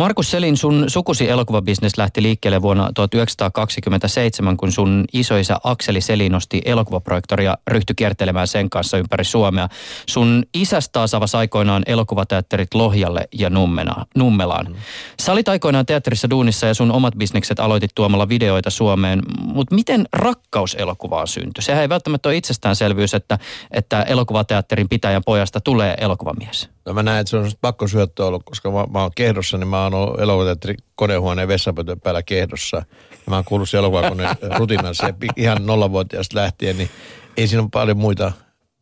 Markus Selin, sun sukusi elokuvabisnes lähti liikkeelle vuonna 1927, kun sun isoisä Akseli Selin nosti elokuvaprojektoria ja ryhtyi kiertelemään sen kanssa ympäri Suomea. Sun isästä taas avasi aikoinaan elokuvateatterit Lohjalle ja Nummena, Nummelaan. Mm. Sä olit aikoinaan teatterissa duunissa ja sun omat bisnekset aloitit tuomalla videoita Suomeen, mutta miten rakkaus elokuvaan syntyi? Sehän ei välttämättä ole itsestäänselvyys, että, että elokuvateatterin pitäjän pojasta tulee elokuvamies. No mä näen, että se on pakko syöttö ollut, koska mä, mä oon kehdossa, niin mä oon ollut elokuvateatterin konehuoneen vessapötön päällä kehdossa. Ja mä oon kuullut se elokuvakoneen rutinassa ihan nollavuotiaasta lähtien, niin ei siinä ole paljon muita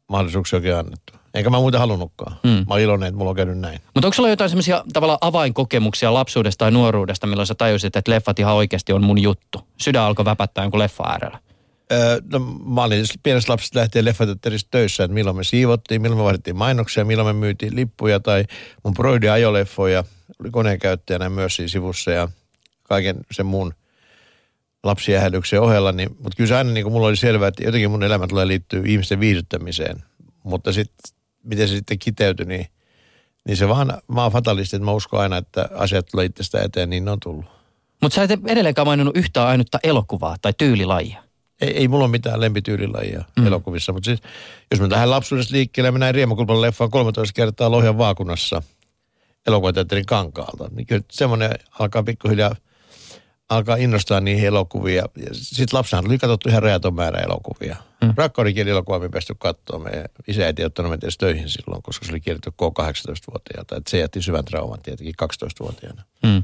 mahdollisuuksia oikein annettu. Eikä mä muita halunnutkaan. Mm. Mä oon iloinen, että mulla on käynyt näin. Mutta onko sulla jotain semmoisia tavallaan avainkokemuksia lapsuudesta tai nuoruudesta, milloin sä tajusit, että leffat ihan oikeasti on mun juttu? Sydän alkoi väpättää jonkun leffa äärellä. No, mä olin pienestä lapsesta lähtien leffateatterissa töissä, että milloin me siivottiin, milloin me vaihdettiin mainoksia, milloin me myytiin lippuja tai mun broidi ajoleffoja, oli koneenkäyttäjänä myös siinä sivussa ja kaiken sen muun lapsiähädyksen ohella. Niin, mutta kyllä se aina niin kuin mulla oli selvää, että jotenkin mun elämä tulee liittyä ihmisten viihdyttämiseen. Mutta sitten, miten se sitten kiteytyi, niin, niin se vaan, mä oon fatalisti, että mä uskon aina, että asiat tulee itsestä eteen, niin ne on tullut. Mutta sä et edelleenkään maininnut yhtään ainutta elokuvaa tai tyylilajia ei, ei mulla ole mitään lempityylilajia mm. elokuvissa, mutta siis, jos mä lähden lapsuudesta liikkeelle, mä näin Riemukulpan leffan 13 kertaa Lohjan vaakunassa elokuvateatterin kankaalta. Niin kyllä semmoinen alkaa pikkuhiljaa alkaa innostaa niihin elokuvia. Sitten lapsena oli katsottu ihan rajaton määrä elokuvia. Mm. Rakkauden kieli elokuvaa me päästy katsoa. Me isä ei ottanut meitä edes töihin silloin, koska se oli kielletty K18-vuotiaalta. Että se jätti syvän trauman tietenkin 12-vuotiaana. Mm.